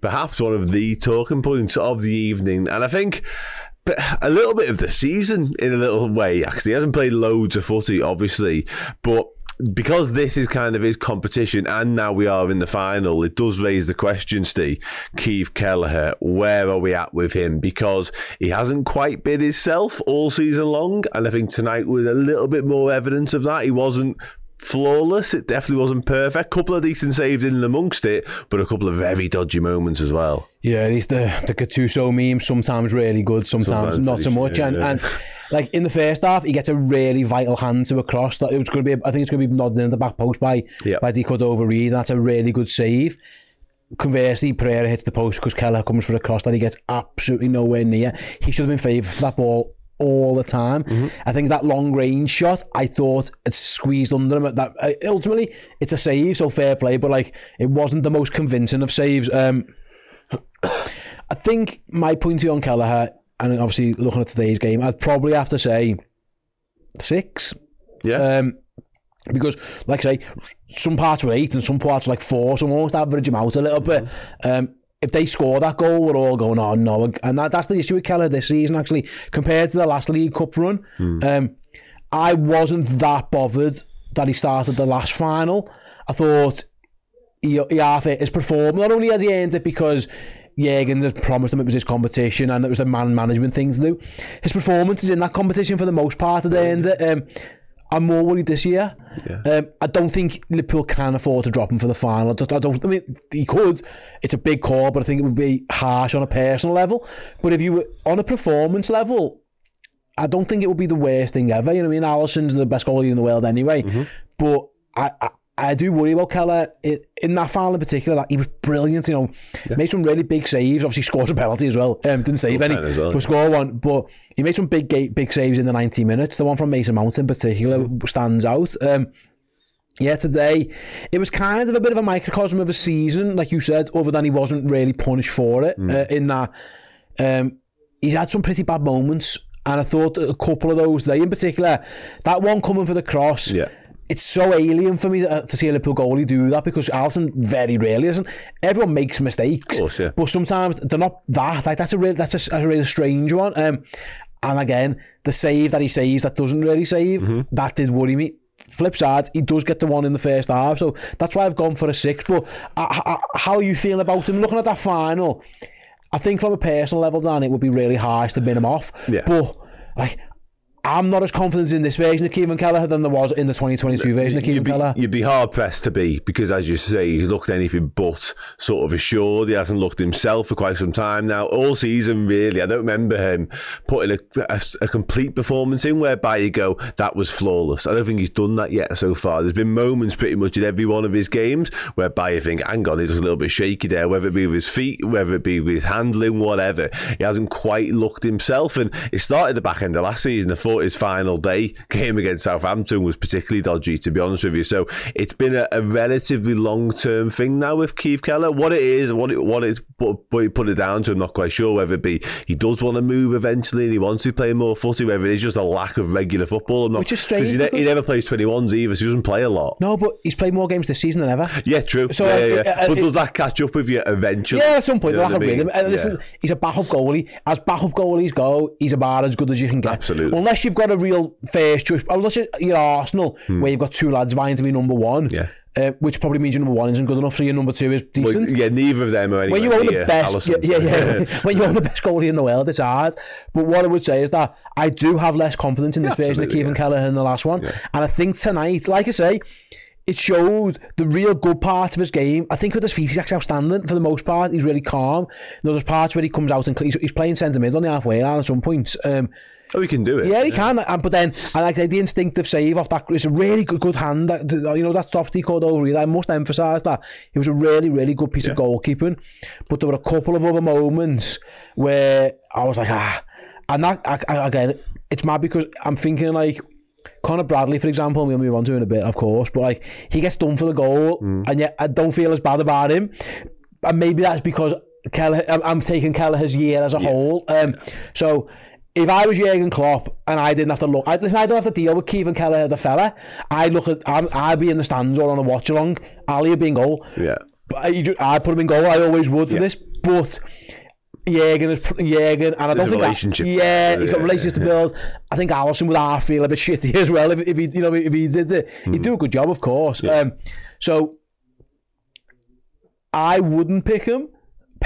perhaps one of the talking points of the evening. And I think a little bit of the season in a little way, actually. He hasn't played loads of footy, obviously, but because this is kind of his competition and now we are in the final, it does raise the question, Ste, Caoimhin Kelleher, where are we at with him? Because he hasn't quite been himself all season long. And I think tonight was a little bit more evidence of that. He wasn't flawless. It definitely wasn't perfect. Couple of decent saves in amongst it, but a couple of very dodgy moments as well. Yeah, he's the the Gattuso meme. Sometimes really good, sometimes, Sometimes not so much. shit, and, yeah. and like in the first half, he gets a really vital hand to a cross. That it was going to be. I think it's going to be nodded in the back post by Yeah. by De Cordova-Reid. That's a really good save. Conversely, Pereira hits the post because Kelleher comes for a cross that he gets absolutely nowhere near. He should have been favoured for that ball all the time. Mm-hmm. I think that long range shot, I thought it squeezed under him. That uh, ultimately, it's a save, so fair play. But like, it wasn't the most convincing of saves. Um, I think my point on Kelleher, and obviously looking at today's game, I'd probably have to say six. Yeah. Um, because, like I say, some parts were eight and some parts were like four, so almost average him out a little bit. Um, if they score that goal, we're all going on no, and that, that's the issue with Kelleher this season. Actually, compared to the last League Cup run, um, I wasn't that bothered that he started the last final. I thought he, he half his performance. Not only has he earned it because Jürgen had promised him it was his competition and it was the man management thing to do. His performances in that competition for the most part had earned it. Um, I'm more worried this year. Um, I don't think Liverpool can afford to drop him for the final. I don't, I don't. I mean, he could. It's a big call, but I think it would be harsh on a personal level. But if you were on a performance level, I don't think it would be the worst thing ever. You know I mean? Alisson's the best goalie in the world anyway. But I, I, I do worry about Kelleher in, in that final in particular. That he was brilliant. You know, made some really big saves. Obviously, scored a penalty as well. Um, didn't save any, well, but score one. But he made some big big saves in the 90 minutes. The one from Mason Mount in particular stands out. Um, yeah, today it was kind of a bit of a microcosm of a season, like you said, other than he wasn't really punished for it. Uh, in that, um, he's had some pretty bad moments, and I thought a couple of those today, in particular, that one coming for the cross. Yeah. It's so alien for me to, to see a Liverpool goalie do that because Alisson very rarely isn't. Everyone makes mistakes, course, yeah. but sometimes they're not that. Like that's a real, that's a, a really strange one. Um, and again, the save that he saves that doesn't really save, Mm-hmm. that did worry me. Flip side, he does get the one in the first half, so that's why I've gone for a six. But uh, uh, how are you feeling about him? Looking at that final, I think from a personal level, Dan, it would be really harsh to bin him off. Yeah. But like, I'm not as confident in this version of Kevin Kelleher than there was in the 2022 version of Kevin Kelleher. you'd be hard pressed to be because, as you say, he's looked anything but sort of assured. He hasn't looked himself for quite some time now. All season, really. I don't remember him putting a, a, a complete performance in whereby you go, that was flawless. I don't think he's done that yet so far. There's been moments pretty much in every one of his games whereby you think, hang on, he's a little bit shaky there, whether it be with his feet, whether it be with his handling, whatever. He hasn't quite looked himself. And it started the back end of last season. I thought his final day game against Southampton was particularly dodgy, to be honest with you. So it's been a, a relatively long term thing now with Caoimhin Kelleher. What it is, what it, what it's he put it down to, I'm not quite sure. Whether it be he does want to move eventually and he wants to play more footy, whether it is just a lack of regular football. I'm not, Which is strange He, ne- he never plays 21s either, so he doesn't play a lot. No, but he's played more games this season than ever. Yeah, true. So, yeah, uh, yeah, yeah. uh, but it- does that catch up with you eventually? Yeah, at some point You know they'll have what I a rhythm. And listen, he's a backup goalie. As backup goalies go, he's about as good as you can get. Absolutely. Unless you've got a real first choice. Unless you're you're Arsenal, where you've got two lads vying to be number one. Hmm. Yeah. Uh, which probably means your number one isn't good enough, so your number two is Well, decent. yeah, neither of them are when you own the best, yeah, yeah, yeah. when you own the best goalie in the world, it's hard. But what I would say is that I do have less confidence in this version of Kevin yeah. Kelleher than the last one, and I think tonight, like I say. It showed the real good part of his game. I think with his feet, he's actually outstanding for the most part. He's really calm. You know, there's parts where he comes out and he's, he's playing centre mid on the halfway line at some points. Um, Oh, he can do it. yeah, he can. And, but then, I like the instinctive save off that. It's a really good, good hand. That you know that stop he called over. here. I must emphasise that it was a really, really good piece of goalkeeping. But there were a couple of other moments where I was like, ah, and that I, I, again, it's mad because I'm thinking like. Conor Bradley, for example, we'll move on to in a bit, of course, but like he gets done for the goal, and yet I don't feel as bad about him. And maybe that's because Kelleher, I'm, taking Kelleher's year as a whole. Um, so if I was Jurgen Klopp and I didn't have to look, I, listen, I don't have to deal with Kevin Kelleher, the fella. I'd look at, I'm, I'd be in the stands or on a watch along. Ali would be in goal. Yeah. But I, I'd put him in goal. I always would for this, but. Jurgen is Jurgen, and I don't think relationship. yeah, he's got Yeah, relationships to build. I think Alisson would half feel a bit shitty as well if, if he, you know, if he did it. Hmm. He'd do a good job, of course. Um, so I wouldn't pick him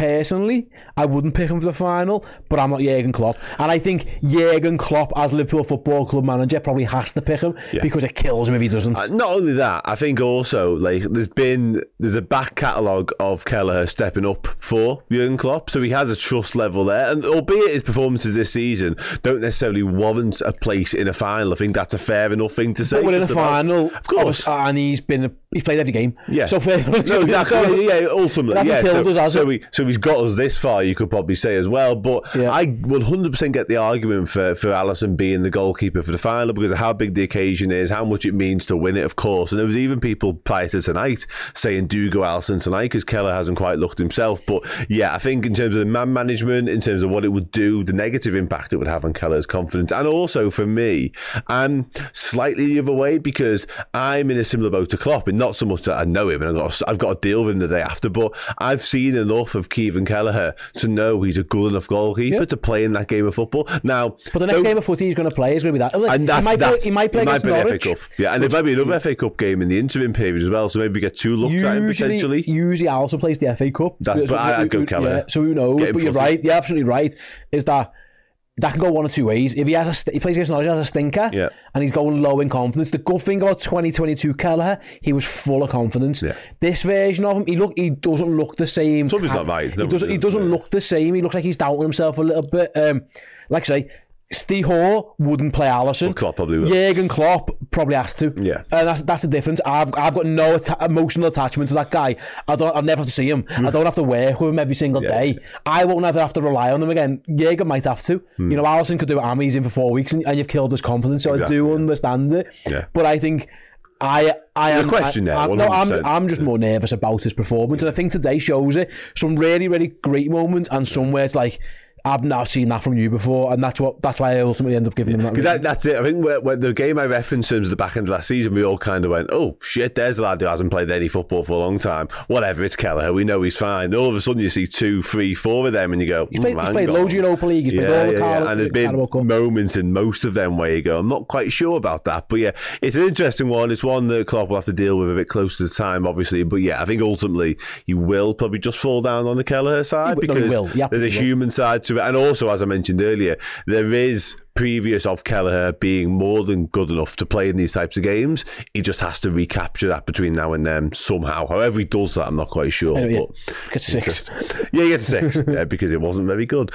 personally. I wouldn't pick him for the final, but I'm not Jurgen Klopp. And I think Jurgen Klopp, as Liverpool Football Club manager, probably has to pick him because it kills him if he doesn't. Uh, Not only that, I think also like there's been there's a back catalogue of Kelleher stepping up for Jurgen Klopp, so he has a trust level there. And albeit his performances this season don't necessarily warrant a place in a final, I think that's a fair enough thing to say. but we're in a final, of course. and he's been he's played every game. Yeah. So fair. No, exactly. yeah, ultimately, It yeah. So, us, so, we, so he's got us this far. You could probably say as well. But Yeah. I 100% get the argument for for Alisson being the goalkeeper for the final because of how big the occasion is, how much it means to win it, of course. And there was even people prior to tonight saying, "Do go Alisson tonight?" because Kelleher hasn't quite looked himself. But yeah, I think in terms of the man management, in terms of what it would do, the negative impact it would have on Kelleher's confidence, and also for me, I'm slightly the other way because I'm in a similar boat to Klopp, and not so much that I know him and I've got, I've got to deal with him the day after, but I've seen enough of Kevin Kelleher to know he's a good enough goalkeeper Yeah. to play in that game of football. Now, But the next game of footy he's going to play is going to be that. And that, he might play, he might play against the Norwich. FA Cup. Yeah, and there might be another FA Cup game in the interim period as well, so maybe we get two looks at him Usually, potentially. usually also plays the FA Cup. That's- but I- I'd go Kelleher. Yeah, so who knows? But you're footy. right. You're absolutely right. Is that that can go one or two ways. If he has a st- he plays against Norwich as a stinker, Yeah. and he's going low in confidence. The good thing about 2022 Kelleher, he was full of confidence. Yeah. This version of him, he look he doesn't look the same. Something's not right. He doesn't. He doesn't yeah. look the same. He looks like he's doubting himself a little bit. Um, like I say. Ste Hoare wouldn't play Alisson. But Klopp probably will. Jurgen Klopp probably has to. Yeah. and that's that's the difference. I've I've got no atta- emotional attachment to that guy. I don't. I've never have to see him. I don't have to work with him every single Mm. Yeah. day. I won't ever have to rely on him again. Jurgen might have to. You know, Alisson could do it. Amis in for four weeks, and, and you've killed his confidence. So. Exactly, I do yeah. understand it. Yeah. But I think. I, I am. question I, there, I'm, no, I'm, I'm just more nervous about his performance, and I think today shows it. Some really, really great moments, and some where it's like, I've not seen that from you before, and that's what that's why I ultimately end up giving him that. That, that's it. I think when, the game I referenced in terms of the back end of last season, we all kind of went, "Oh shit, there's a lad who hasn't played any football for a long time. Whatever, it's Kelleher. We know he's fine." All of a sudden, you see two, three, four of them, and you go, He's played, "Hmm, he's played loads of Europa League. He's played all the Car- And there's been moments in most of them where you go, I'm not quite sure about that. But yeah, it's an interesting one. It's one that Klopp will have to deal with a bit closer to time, obviously. But yeah, I think ultimately you will probably just fall down on the Kelleher side He will- no, he because will. He there's a human side to it. And also, as I mentioned earlier, there is previous of Kelleher being more than good enough to play in these types of games. He just has to recapture that between now and then somehow. However he does that, I'm not quite sure. Anyway, but Get six. yeah, he gets six yeah, because it wasn't very good.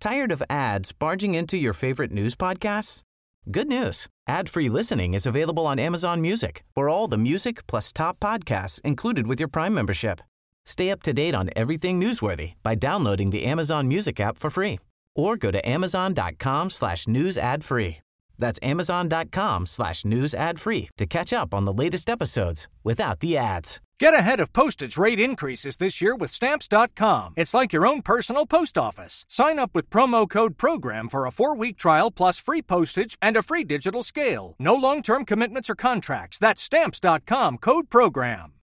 Tired of ads barging into your favorite news podcasts? Good news. Ad-free listening is available on Amazon Music for all the music plus top podcasts included with your Prime membership. Stay up to date on everything newsworthy by downloading the Amazon Music app for free or go to amazon.com slash news ad free. That's amazon.com slash news ad free to catch up on the latest episodes without the ads. Get ahead of postage rate increases this year with Stamps.com. It's like your own personal post office. Sign up with promo code PROGRAM for a four week trial plus free postage and a free digital scale. No long term commitments or contracts. That's Stamps.com code PROGRAM.